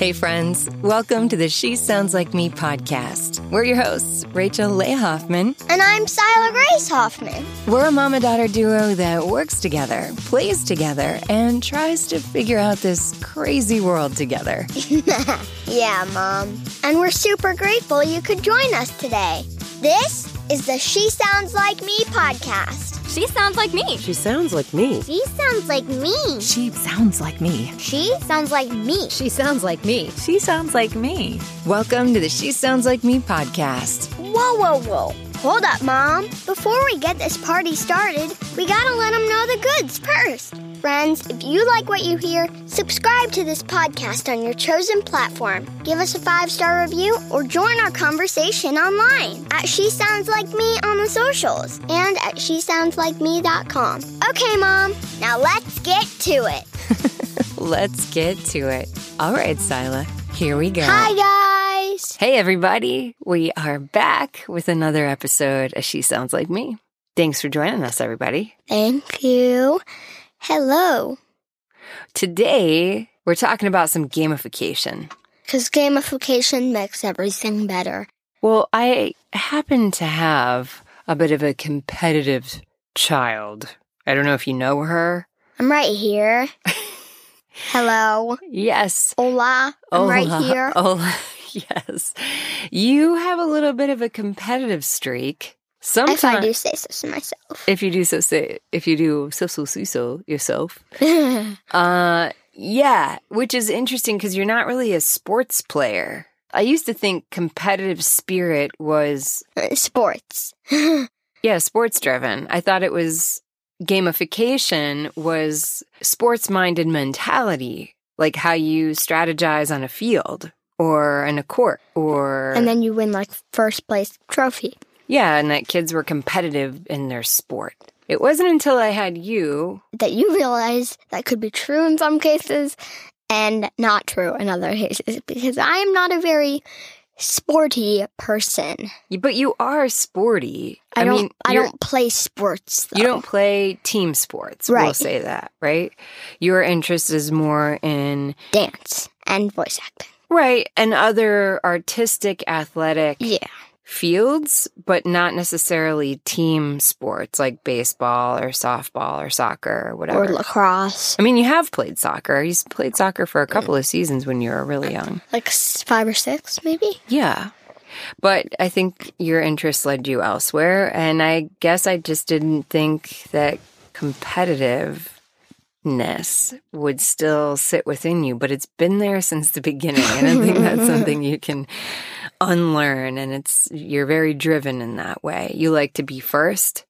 Hey, friends. Welcome to the She Sounds Like Me podcast. We're your hosts, Rachel Leigh Hoffman. And I'm Sila Grace Hoffman. We're a mama daughter duo that works together, plays together, and tries to figure out this crazy world together. yeah, Mom. And we're super grateful you could join us today. This is the She Sounds Like Me podcast. She sounds like me. She sounds like me. She sounds like me. She sounds like me. She sounds like me. She sounds like me. She sounds like me. Welcome to the She Sounds Like Me podcast. Whoa, whoa, whoa. Hold up, Mom. Before we get this party started, we gotta let them know the goods first. Friends, if you like what you hear, subscribe to this podcast on your chosen platform. Give us a five star review or join our conversation online at She Sounds Like Me on the socials and at SheSoundsLikeMe.com. Okay, Mom, now let's get to it. Let's get to it. All right, Sila, here we go. Hi, guys. Hey, everybody. We are back with another episode of She Sounds Like Me. Thanks for joining us, everybody. Thank you. Hello. Today, we're talking about some gamification. Because gamification makes everything better. Well, I happen to have a bit of a competitive child. I don't know if you know her. I'm right here. Hello. Yes. Hola. I'm right here. Hola. Yes. You have a little bit of a competitive streak. Sometimes, If I do say so to myself. if you do so, say if you do so so so so yourself. Uh, yeah, which is interesting because you're not really a sports player. I used to think competitive spirit was Sports. yeah sports driven. I thought it was gamification was sports minded mentality, like how you strategize on a field or in a court or and then you win like first place trophy. Yeah, and that kids were competitive in their sport. It wasn't until I had you That you realized that could be true in some cases and not true in other cases because I am not a very sporty person. but you are sporty. I, don't mean, I don't play sports though. You don't play team sports. We'll say that, right? Your interest is more in dance and voice acting. right and other artistic, athletic Yeah. Fields, but not necessarily team sports like baseball or softball or soccer or whatever. Or lacrosse. I mean, you have played soccer. You played soccer for a couple of seasons when you were really young. Like five or six, maybe? Yeah. But I think your interest led you elsewhere. And I guess I just didn't think that competitiveness would still sit within you, but it's been there since the beginning. And I think that's something you can unlearn. And it's, you're very driven in that way. You like to be first.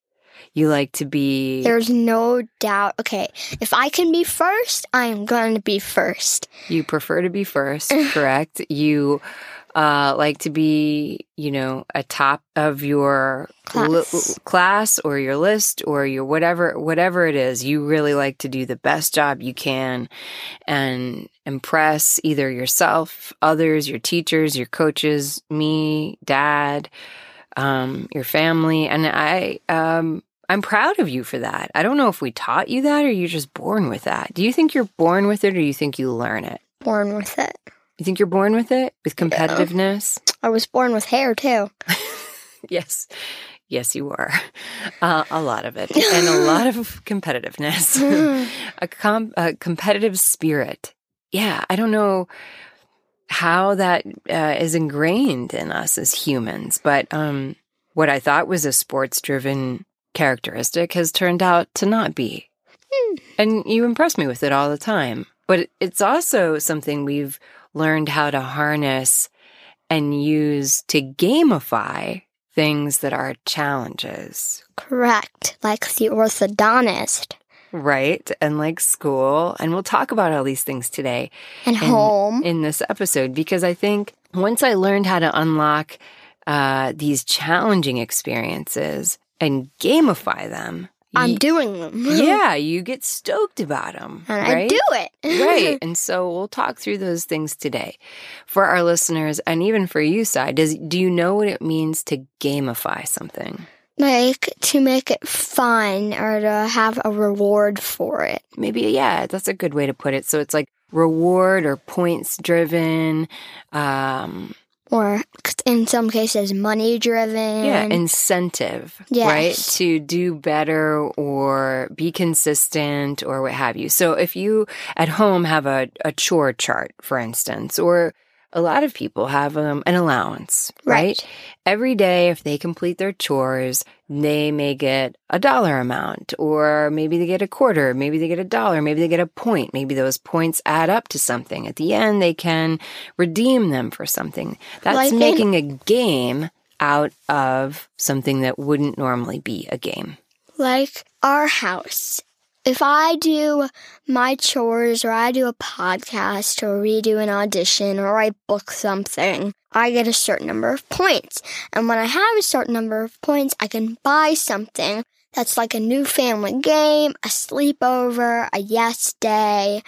You like to be, There's no doubt. Okay, if I can be first, I'm going to be first. you prefer to be first, correct? You uh, like to be, you know, a top of your li- Class. class or your list or your whatever, whatever it is. You really like to do the best job you can and impress either yourself, others, your teachers, your coaches, me, dad, um, your family. And I, um, I'm proud of you for that. I don't know if we taught you that or you're just born with that. Do you think you're born with it or do you think you learn it? Born with it. You think you're born with it? With competitiveness? I was born with hair too. Yes. Yes, you are. Uh, a lot of it. And a lot of competitiveness. a, com- a competitive spirit. Yeah. I don't know how that uh, is ingrained in us as humans, but um, what I thought was a sports driven characteristic has turned out to not be. And you impress me with it all the time. But it's also something we've learned how to harness and use to gamify things that are challenges, Correct. Like the orthodontist. right? And like school. And we'll talk about all these things today And in, home. in this episode because I think once I learned how to unlock uh, these challenging experiences and gamify them, I'm doing them. yeah, you get stoked about them, And right? I do it. right. And so we'll talk through those things today for our listeners and even for you, Sai. Does do you know what it means to gamify something? Like to make it fun or to have a reward for it. Maybe, yeah, that's a good way to put it. So it's like reward or points driven. Um, Or in some cases, money driven. yeah, incentive, Yes. right? To do better or be consistent or what have you. So if you at home have a, a chore chart, for instance, or a lot of people have um, an allowance, right? Right. Every day, if they complete their chores, they may get a dollar amount, or maybe they get a quarter, maybe they get a dollar, maybe they get a point. Maybe those points add up to something. At the end, they can redeem them for something. That's Like in- making a game out of something that wouldn't normally be a game. like our house. If I do my chores or I do a podcast or redo an audition or I book something, I get a certain number of points. And when I have a certain number of points, I can buy something that's like a new family game, a sleepover, a yes day.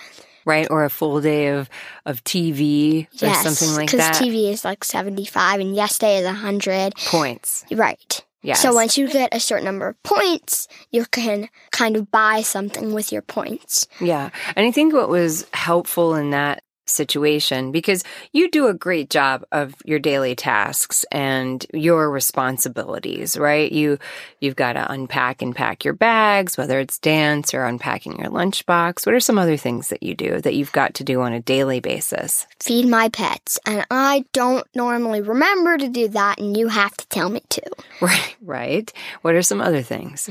Right? Or a full day of, of TV or Yes, something like that. Because. TV is like 75 and yes day is 100. Points. Right. Yes. So once you get a certain number of points, you can kind of buy something with your points. Yeah. And I think what was helpful in that situation, because you do a great job of your daily tasks and your responsibilities, right? You, you've got to unpack and pack your bags, whether it's dance or unpacking your lunchbox. What are some other things that you do that you've got to do on a daily basis? Feed my pets. And I don't normally remember to do that, and you have to tell me to. Right. Right. What are some other things?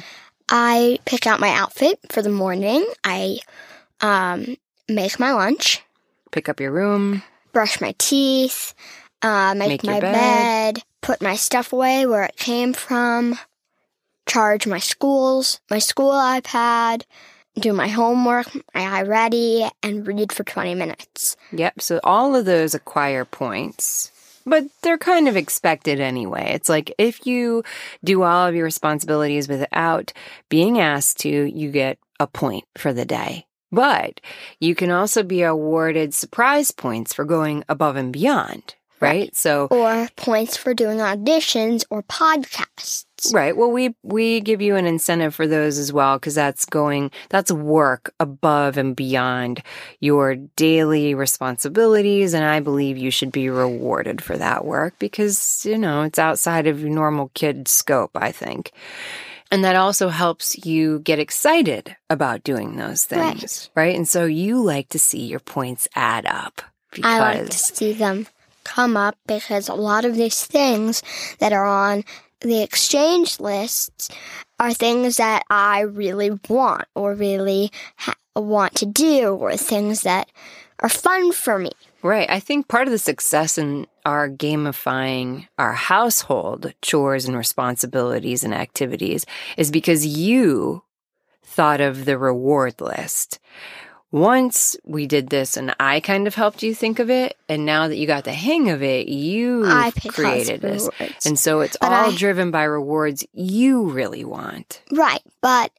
I pick out my outfit for the morning. I um, make my lunch, Pick up your room. brush my teeth, uh, make, Make my bed. bed, put my stuff away where it came from, charge my schools, my school iPad, do my homework, my iReady, and read for 20 minutes. Yep. So all of those acquire points, but they're kind of expected anyway. It's like if you do all of your responsibilities without being asked to, you get a point for the day. But you can also be awarded surprise points for going above and beyond, right? So Or points for doing auditions or podcasts. Right. Well, we we give you an incentive for those as well because that's going that's work above and beyond your daily responsibilities and I believe you should be rewarded for that work because, you know, it's outside of your normal kid scope, I think. And that also helps you get excited about doing those things, right? And so you like to see your points add up because I like to see them come up because a lot of these things that are on the exchange lists are things that I really want or really ha- want to do or things that are fun for me. Right. I think part of the success in our gamifying our household chores and responsibilities and activities is because you thought of the reward list. Once we did this and I kind of helped you think of it, and now that you got the hang of it, you created this. rewards. And so it's But all I- driven by rewards you really want. Right, but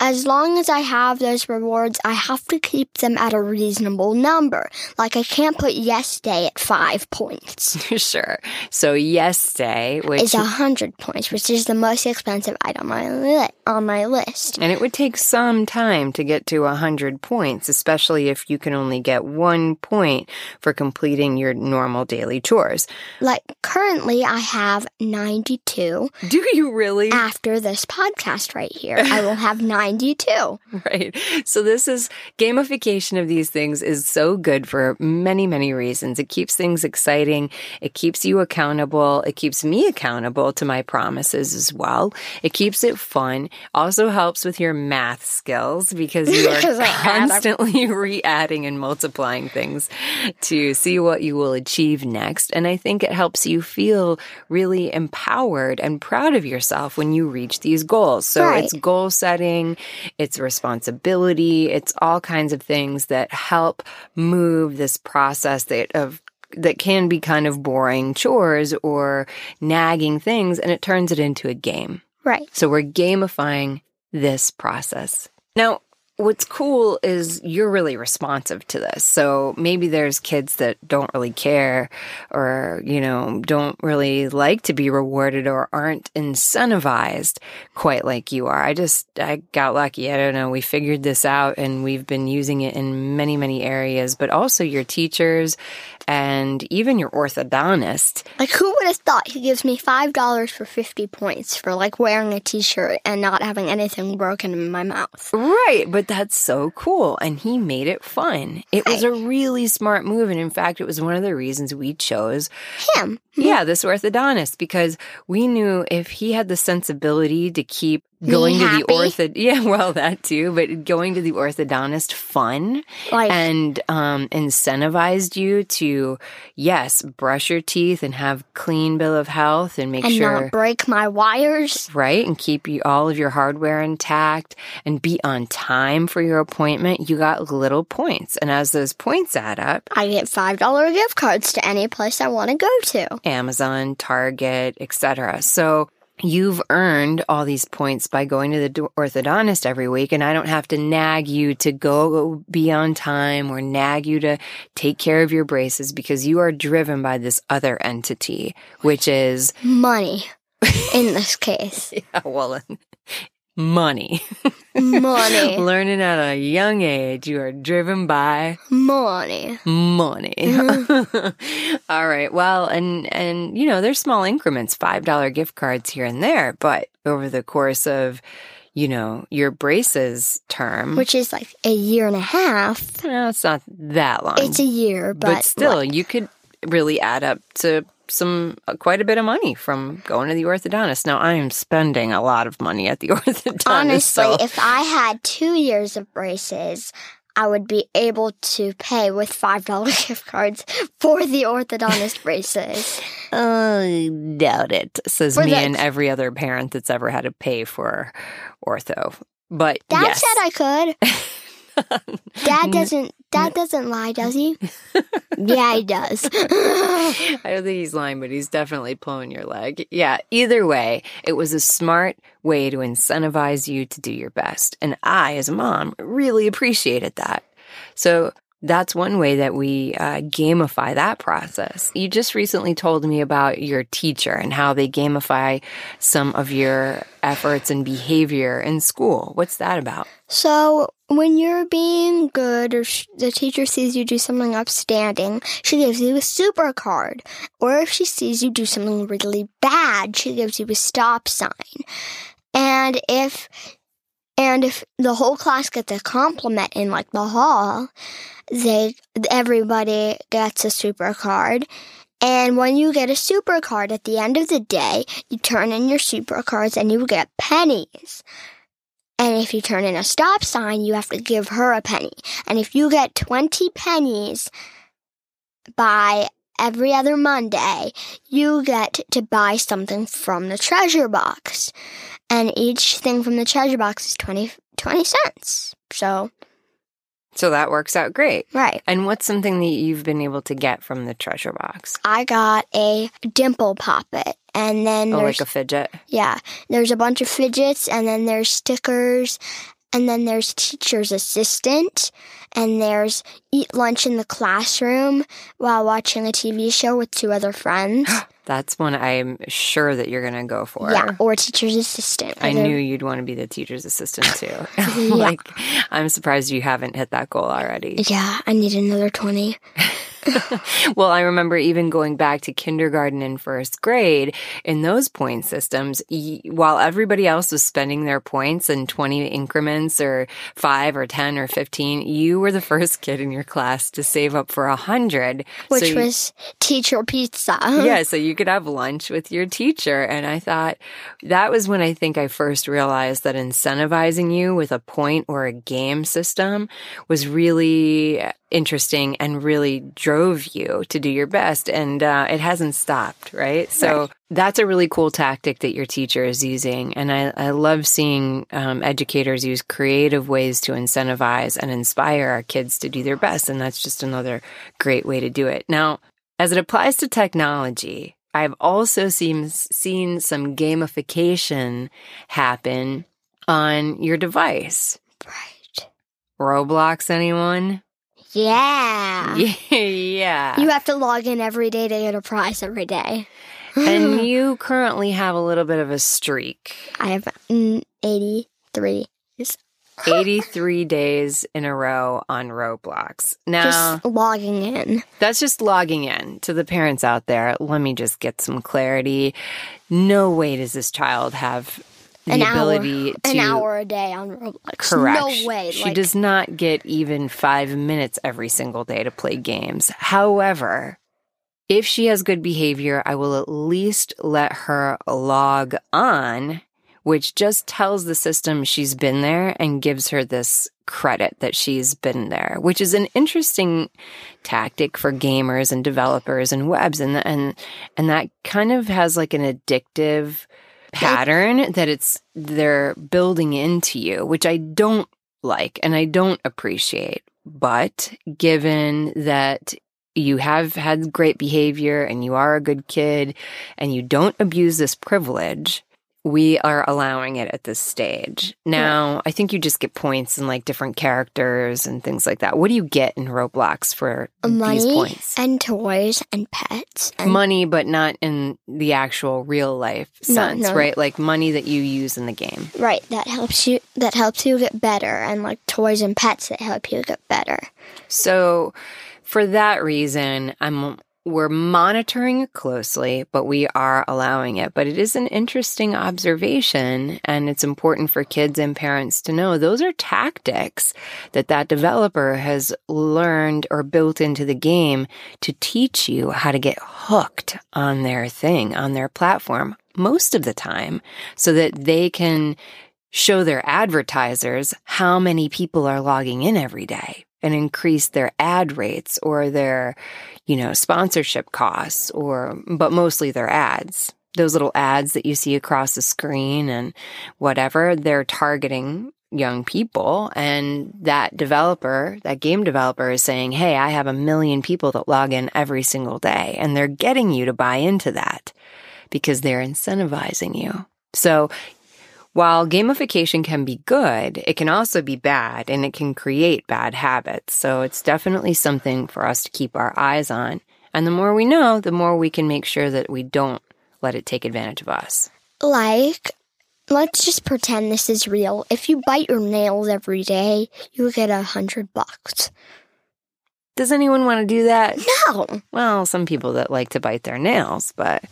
as long as I have those rewards, I have to keep them at a reasonable number. Like I can't put yes day at five points. sure. So yes day, which It's a hundred points, which is the most expensive item on my, li- on my list. And it would take some time to get to a 100 points, especially if you can only get one point for completing your normal daily chores. Like currently, I have 92. Do you really? After this podcast right here, I will have 92. Right. So this is gamification of these things is so good for many, many reasons. It keeps things exciting. It keeps you accountable. It keeps me accountable to my promises as well. It keeps it fun. Also helps with your math skills because you are Because I add 'em. constantly re-adding and multiplying things to see what you will achieve next. And I think it helps you feel really empowered and proud of yourself when you reach these goals. So Right. it's goal setting, it's responsibility, it's all kinds of things that help move this process that of that can be kind of boring chores or nagging things and it turns it into a game. Right. So we're gamifying this process. Now, what's cool is you're really responsive to this. So maybe there's kids that don't really care or, you know, don't really like to be rewarded or aren't incentivized quite like you are. I just, I got lucky. I don't know. We figured this out and we've been using it in many, many areas, but also your teachers and even your orthodontist. Like, who would have thought he gives me $5 for 50 points for like wearing a t shirt and not having anything broken in my mouth? Right, but that's so cool. And he made it fun. It was a really smart move. And in fact, it was one of the reasons we chose Him. Mm-hmm. Yeah, this orthodontist because we knew if he had the sensibility to keep going to the ortho yeah, well that too, but going to the orthodontist fun. Like- and um incentivized you to yes, brush your teeth and have clean bill of health and make And sure not break my wires. right and keep you all of your hardware intact and be on time for your appointment. You got little points. And as those points add up I get $5 gift cards to any place I want to go to. amazon target etc so you've earned all these points by going to the orthodontist every week and i don't have to nag you to go be on time or nag you to take care of your braces because you are driven by this other entity which is Money. In this case, yeah, well money money. Learning at a young age, you are driven by Money. money. All right. Well, and and you know, there's small increments, five dollar gift cards here and there, but over the course of, you know, your braces term, Which is like a year and a half. no, it's not that long. It's a year, but, but still, you could really add up to some uh, quite a bit of money from going to the orthodontist. Now, I am spending a lot of money at the orthodontist. honestly, so- if I had two years of braces, I would be able to pay with $5 gift cards for the orthodontist braces. I doubt it, says For me the- and every other parent that's ever had to pay for ortho. But Dad yes. said I could. Dad doesn't. Dad doesn't lie, does he? yeah, he does. I don't think he's lying, but he's definitely pulling your leg. Yeah, either way, it was a smart way to incentivize you to do your best. And I, as a mom, really appreciated that. So that's one way that we uh, gamify that process. You just recently told me about your teacher and how they gamify some of your efforts and behavior in school. What's that about? So, when you're being good or the teacher sees you do something upstanding, she gives you a super card. Or if she sees you do something really bad, she gives you a stop sign. And if and if the whole class gets a compliment in like the hall, they everybody gets a super card. And when you get a super card at the end of the day, you turn in your super cards and you get pennies. And if you turn in a stop sign, you have to give her a penny. And if you get 20 pennies by every other Monday, you get to buy something from the treasure box. And each thing from the treasure box is 20, 20 cents. So, So that works out great. right. And what's something that you've been able to get from the treasure box? I got a dimple poppet. And then Oh, like a fidget. Yeah, there's a bunch of fidgets, and then there's stickers, and then there's teacher's assistant, and there's eat lunch in the classroom while watching a TV show with two other friends. That's one I'm sure that you're going to go for. yeah, or teacher's assistant. I knew you'd want to be the teacher's assistant too. like, I'm surprised you haven't hit that goal already. Yeah, I need another 20. Well, I remember even going back to kindergarten and first grade in those point systems, y- while everybody else was spending their points in 20 increments or five or 10 or 15, you were the first kid in your class to save up for a hundred. Which So you- was teacher pizza. yeah, so you could have lunch with your teacher. And I thought that was when I think I first realized that incentivizing you with a point or a game system was really interesting and really drove you to do your best. And uh, it hasn't stopped, right? So that's a really cool tactic that your teacher is using. And I, I love seeing um, educators use creative ways to incentivize and inspire our kids to do their best. And that's just another great way to do it. Now, as it applies to technology, I've also seen, seen some gamification happen on your device. Right. Roblox, anyone? Yeah. yeah. You have to log in every day to get a prize every day. and you currently have a little bit of a streak. I have mm, 83. 83 days in a row on Roblox. Now, Just logging in. that's just logging in to the parents out there. Let me just get some clarity. No way does this child have the An ability hour, to an hour a day on Roblox. Correct. No way. She like, does not get even five minutes every single day to play games. However, if she has good behavior, I will at least let her log on, which just tells the system she's been there and gives her this credit that she's been there, which is an interesting tactic for gamers and developers and webs and and and that kind of has like an addictive pattern that it's they're building into you, which I don't like and I don't appreciate. But given that you have had great behavior and you are a good kid and you don't abuse this privilege, we are allowing it at this stage. Now, I think you just get points in like different characters and things like that. What do you get in Roblox for these money points? and toys and pets. And money, but not in the actual real life No, sense, no. right? Like money that you use in the game. Right, that helps you. That helps you get better, and like toys and pets that help you get better. So, for that reason, I'm we're monitoring it closely, but we are allowing it. But it is an interesting observation, and it's important for kids and parents to know those are tactics that that developer has learned or built into the game to teach you how to get hooked on their thing, on their platform, most of the time, so that they can show their advertisers how many people are logging in every day and increase their ad rates or their, you know, sponsorship costs or, but mostly their ads. Those little ads that you see across the screen and whatever, they're targeting young people. And that developer, that game developer is saying, Hey, I have a million people that log in every single day. And they're getting you to buy into that because they're incentivizing you. So while gamification can be good, it can also be bad and it can create bad habits. So it's definitely something for us to keep our eyes on. And the more we know, the more we can make sure that we don't let it take advantage of us. Like, let's just pretend this is real. If you bite your nails every day, you get a hundred bucks. Does anyone want to do that? No, Well, some people that like to bite their nails, but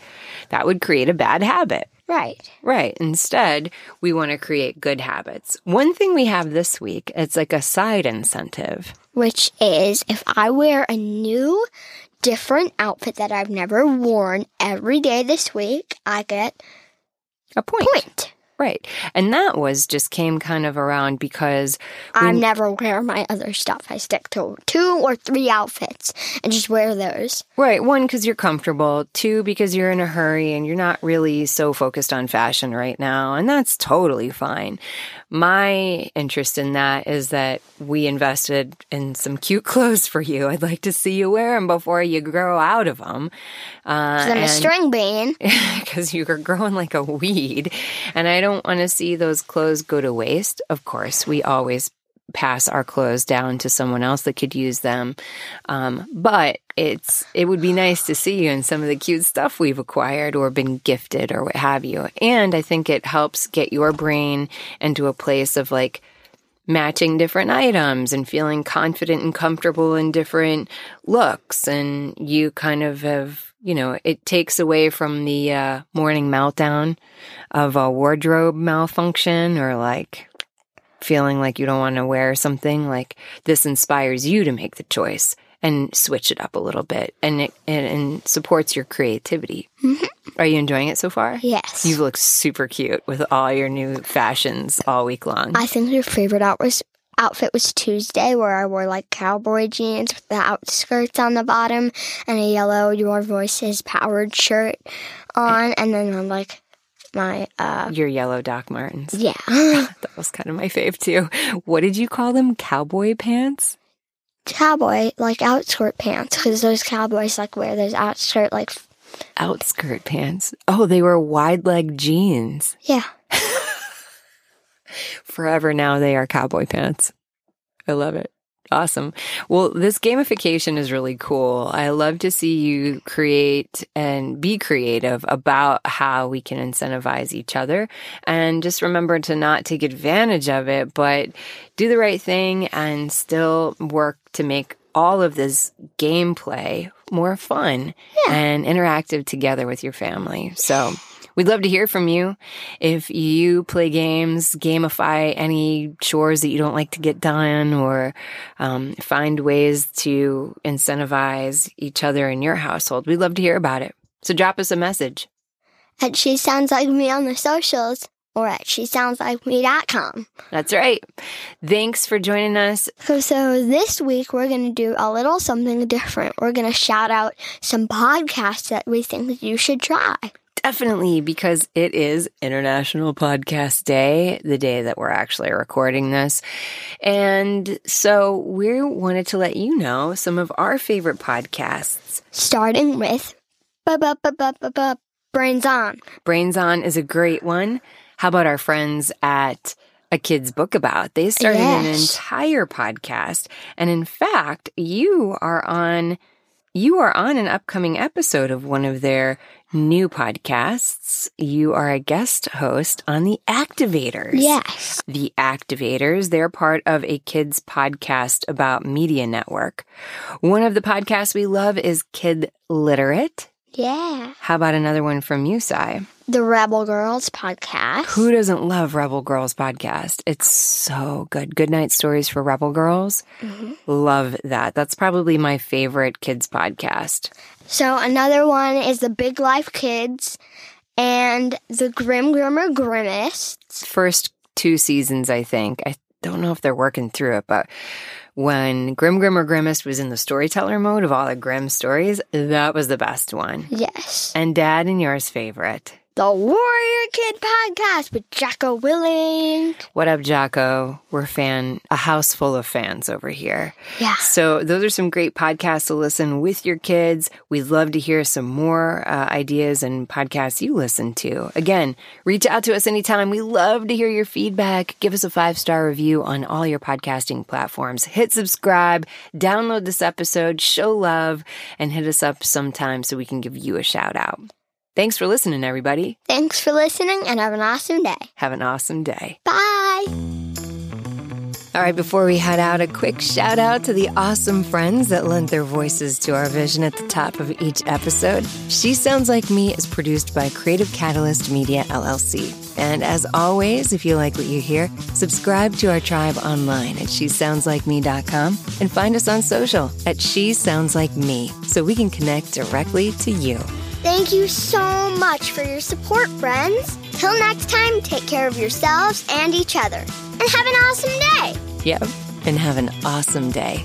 that would create a bad habit. Right. Right. Instead, we want to create good habits. One thing we have this week, it's like a side incentive. Which is if I wear a new, different outfit that I've never worn every day this week, I get A point. point. Right. And that was just came kind of around because I never wear my other stuff. I stick to two or three outfits and just wear those. Right. One, because you're comfortable. Two, because you're in a hurry and you're not really so focused on fashion right now. And that's totally fine. My interest in that is that we invested in some cute clothes for you. I'd like to see you wear them before you grow out of them. Uh, I'm a string bean. because you are growing like a weed. And I don't want to see those clothes go to waste. Of course, we always pass our clothes down to someone else that could use them. Um, but it's it would be nice to see you in some of the cute stuff we've acquired or been gifted or what have you. And I think it helps get your brain into a place of like matching different items and feeling confident and comfortable in different looks. And you kind of have, you know, it takes away from the uh, morning meltdown of a wardrobe malfunction or like feeling like you don't want to wear something. Like this inspires you to make the choice and switch it up a little bit and it and, and supports your creativity. Mm-hmm. Are you enjoying it so far? Yes. You look super cute with all your new fashions all week long. I think your favorite out was, outfit was Tuesday, where I wore like cowboy jeans with the outskirts on the bottom and a yellow Your Voices powered shirt on, and then I'm like my uh Your yellow Doc Martens. yeah That was kind of my fave too. What did you call them? Cowboy pants? cowboy like outskirt pants because those cowboys like wear those outskirt like Outskirt pants. Oh, they were wide leg jeans. yeah Forever now they are cowboy pants. I love it. Awesome. Well, this gamification is really cool. I love to see you create and be creative about how we can incentivize each other. And just remember to not take advantage of it, but do the right thing and still work to make all of this gameplay more fun and interactive together with your family. So we'd love to hear from you. If you play games, gamify any chores that you don't like to get done, or um, find ways to incentivize each other in your household, we'd love to hear about it. So drop us a message. At She Sounds Like Me on the socials or at SheSoundsLikeMe.com. That's right. Thanks for joining us. So, so this week we're going to do a little something different. We're going to shout out some podcasts that we think you should try. Definitely, because it is International Podcast Day, the day that we're actually recording this. And so we wanted to let you know some of our favorite podcasts. Starting with Brains On. Brains On is a great one. How about our friends at A Kid's Book About? They started an entire podcast. And in fact, you are on you are on an upcoming episode of one of their new podcasts. You are a guest host on The Activators. Yes. The Activators, they're part of a kids podcast about Media Network. One of the podcasts we love is Kid Literate. Yeah. How about another one from you, Sai? The Rebel Girls podcast. Who doesn't love Rebel Girls podcast? It's so good. Good night stories for Rebel Girls. Mm-hmm. Love that. That's probably my favorite kids podcast. So another one is the Big Life Kids and the Grimm Grimmer Grimmest. First two seasons, I think. I don't know if they're working through it, but when Grimm Grimmer Grimmest was in the storyteller mode of all the grim stories, that was the best one. Yes. And Dad and yours favorite. The Warrior Kid podcast with Jocko Willink. What up, Jocko? We're fan, a house full of fans over here. Yeah. So those are some great podcasts to listen with your kids. We'd love to hear some more uh, ideas and podcasts you listen to. Again, reach out to us anytime. We love to hear your feedback. Give us a five star review on all your podcasting platforms. Hit subscribe, download this episode, show love, and hit us up sometime so we can give you a shout out. Thanks for listening, everybody. Thanks for listening and have an awesome day. Have an awesome day. Bye. All right, before we head out, a quick shout out to the awesome friends that lent their voices to our vision at the top of each episode. She Sounds Like Me is produced by Creative Catalyst Media LLC. And as always, if you like what you hear, subscribe to our tribe online at shesoundslikeme.com and find us on social at She Sounds Like Me so we can connect directly to you. Thank you so much for your support, friends. Till next time, take care of yourselves and each other. And have an awesome day. Yep, and have an awesome day.